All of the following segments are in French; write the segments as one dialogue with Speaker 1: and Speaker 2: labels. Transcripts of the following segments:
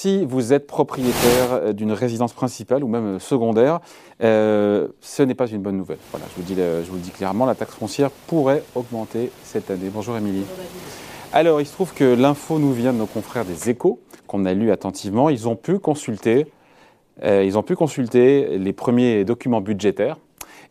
Speaker 1: si vous êtes propriétaire d'une résidence principale ou même secondaire, euh, ce n'est pas une bonne nouvelle. Voilà, je vous, dis, je vous le dis clairement, la taxe foncière pourrait augmenter cette année. Bonjour Émilie. Alors, il se trouve que l'info nous vient de nos confrères des échos, qu'on a lu attentivement. Ils ont pu consulter, euh, ils ont pu consulter les premiers documents budgétaires.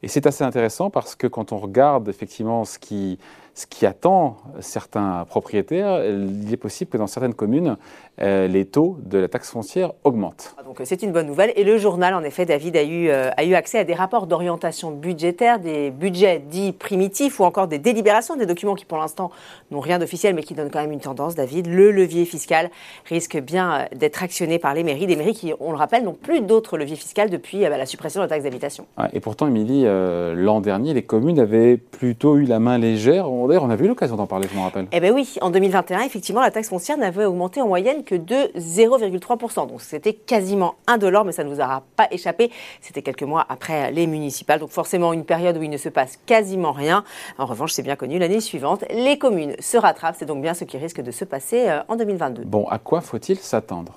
Speaker 1: Et c'est assez intéressant parce que quand on regarde effectivement ce qui, ce qui attend certains propriétaires, il est possible que dans certaines communes, euh, les taux de la taxe foncière augmentent.
Speaker 2: Ah, donc c'est une bonne nouvelle. Et le journal, en effet, David a eu, euh, a eu accès à des rapports d'orientation budgétaire, des budgets dits primitifs ou encore des délibérations, des documents qui pour l'instant n'ont rien d'officiel mais qui donnent quand même une tendance, David. Le levier fiscal risque bien euh, d'être actionné par les mairies, des mairies qui, on le rappelle, n'ont plus d'autres leviers fiscaux depuis bah, la suppression de la taxe d'habitation.
Speaker 1: et pourtant, Émilie, l'an dernier, les communes avaient plutôt eu la main légère. D'ailleurs, on a eu l'occasion d'en parler, je me rappelle.
Speaker 2: Eh bien oui, en 2021, effectivement, la taxe foncière n'avait augmenté en moyenne que de 0,3%. Donc c'était quasiment indolore, mais ça ne vous aura pas échappé. C'était quelques mois après les municipales. Donc forcément, une période où il ne se passe quasiment rien. En revanche, c'est bien connu, l'année suivante, les communes se rattrapent. C'est donc bien ce qui risque de se passer euh, en 2022.
Speaker 1: Bon, à quoi faut-il s'attendre?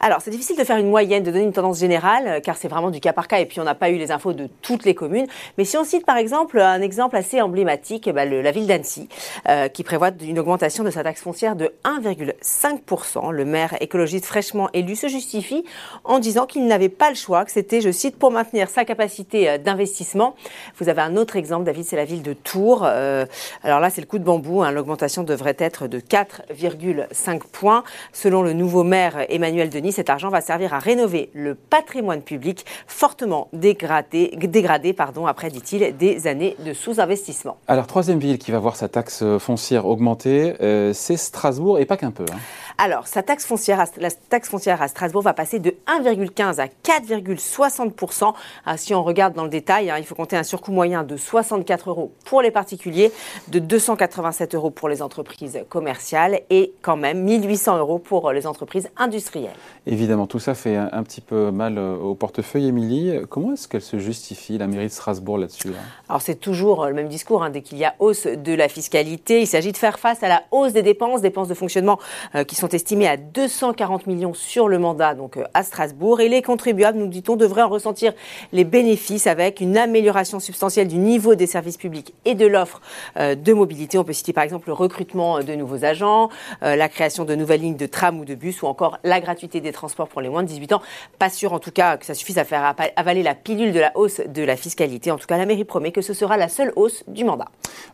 Speaker 2: Alors, c'est difficile de faire une moyenne, de donner une tendance générale, euh, car c'est vraiment du cas par cas, et puis on n'a pas eu les infos de toutes les communes. Mais si on cite par exemple un exemple assez emblématique, bah, la ville d'Annecy, euh, qui prévoit une augmentation de sa taxe foncière de 1,5%. Le maire écologiste fraîchement élu se justifie en disant qu'il n'avait pas le choix, que c'était, je cite, pour maintenir sa capacité euh, d'investissement. Vous avez un autre exemple, David, c'est la ville de Tours. alors là, c'est le coup de bambou. Hein. L'augmentation devrait être de 4,5 points. Selon le nouveau maire Emmanuel Denis, cet argent va servir à rénover le patrimoine public fortement dégradé, dégradé pardon, après, dit-il, des années de sous-investissement.
Speaker 1: Alors, troisième ville qui va voir sa taxe foncière augmenter, euh, c'est Strasbourg, et pas qu'un peu. Hein.
Speaker 2: Alors, sa taxe foncière, la taxe foncière à Strasbourg va passer de 1,15 à 4,60 ah, Si on regarde dans le détail, hein, il faut compter un surcoût moyen de 64 euros pour les particuliers, de 287 euros pour les entreprises commerciales et quand même 1800 euros pour les entreprises industrielles.
Speaker 1: Évidemment, tout ça fait un, petit peu mal euh, au portefeuille, Émilie. Comment est-ce qu'elle se justifie, la mairie de Strasbourg, là-dessus
Speaker 2: Alors, c'est toujours le même discours. Hein, dès qu'il y a hausse de la fiscalité, il s'agit de faire face à la hausse des dépenses, dépenses de fonctionnement euh, qui sont estimées à 240 millions sur le mandat, donc euh, à Strasbourg. Et les contribuables, nous dit-on, devraient en ressentir les bénéfices avec une amélioration substantielle du niveau des services publics et de l'offre de mobilité. On peut citer par exemple le recrutement de nouveaux agents, la création de nouvelles lignes de tram ou de bus ou encore la gratuité des transports pour les moins de 18 ans. Pas sûr en tout cas que ça suffise à faire avaler la pilule de la hausse de la fiscalité. En tout cas, la mairie promet que ce sera la seule hausse du mandat.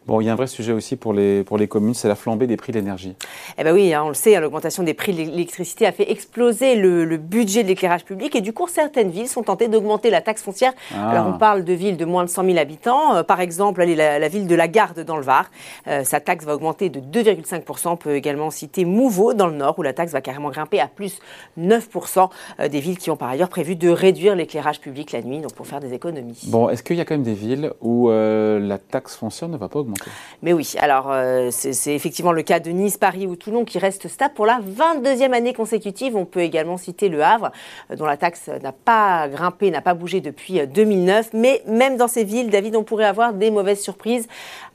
Speaker 1: Bon, il y a un vrai sujet aussi pour les, pour les communes, c'est la flambée des prix de l'énergie.
Speaker 2: Eh bien oui, hein, on le sait, hein, l'augmentation des prix de l'électricité a fait exploser le, budget de l'éclairage public et du coup, certaines villes sont tentées d'augmenter la taxe foncière. Ah. Alors on parle de villes de moins de 100 000 habitants. Euh, par exemple, la, la, ville de La Garde dans le Var, euh, sa taxe va augmenter de 2,5%. On peut également citer Mouveau dans le Nord où la taxe va carrément grimper à plus 9%. Euh, des villes qui ont par ailleurs prévu de réduire l'éclairage public la nuit, donc pour faire des économies.
Speaker 1: Bon, est-ce qu'il y a quand même des villes où la taxe foncière ne va pas augmenter?
Speaker 2: Mais oui, alors euh, c'est effectivement le cas de Nice, Paris ou Toulon qui restent stables pour la 22e année consécutive. On peut également citer Le Havre, dont la taxe n'a pas grimpé, n'a pas bougé depuis 2009. Mais même dans ces villes, David, on pourrait avoir des mauvaises surprises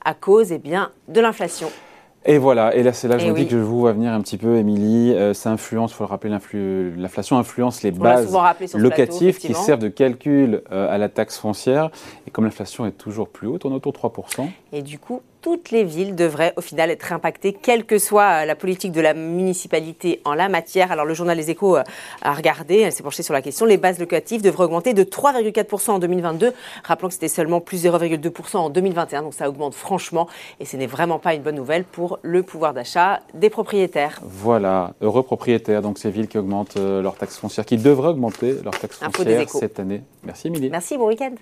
Speaker 2: à cause eh bien, de l'inflation.
Speaker 1: Et voilà, et là c'est là que je vous dis que je vous vois venir un petit peu, Émilie. Euh, ça influence, il faut le rappeler, l'inflation influence les bases locatives qui servent de calcul euh, à la taxe foncière. Et comme l'inflation est toujours plus haute, on est autour de 3%.
Speaker 2: Et du coup, toutes les villes devraient au final être impactées, quelle que soit la politique de la municipalité en la matière. Alors le journal Les Échos euh, a regardé, elle s'est penchée sur la question. Les bases locatives devraient augmenter de 3,4% en 2022. Rappelons que c'était seulement plus 0,2% en 2021, donc ça augmente franchement et ce n'est vraiment pas une bonne nouvelle pour le pouvoir d'achat des propriétaires.
Speaker 1: Voilà, heureux propriétaires, donc ces villes qui augmentent euh, leurs taxes foncières, qui devraient augmenter leurs taxes foncières cette année. Merci Émilie.
Speaker 2: Merci, bon week-end.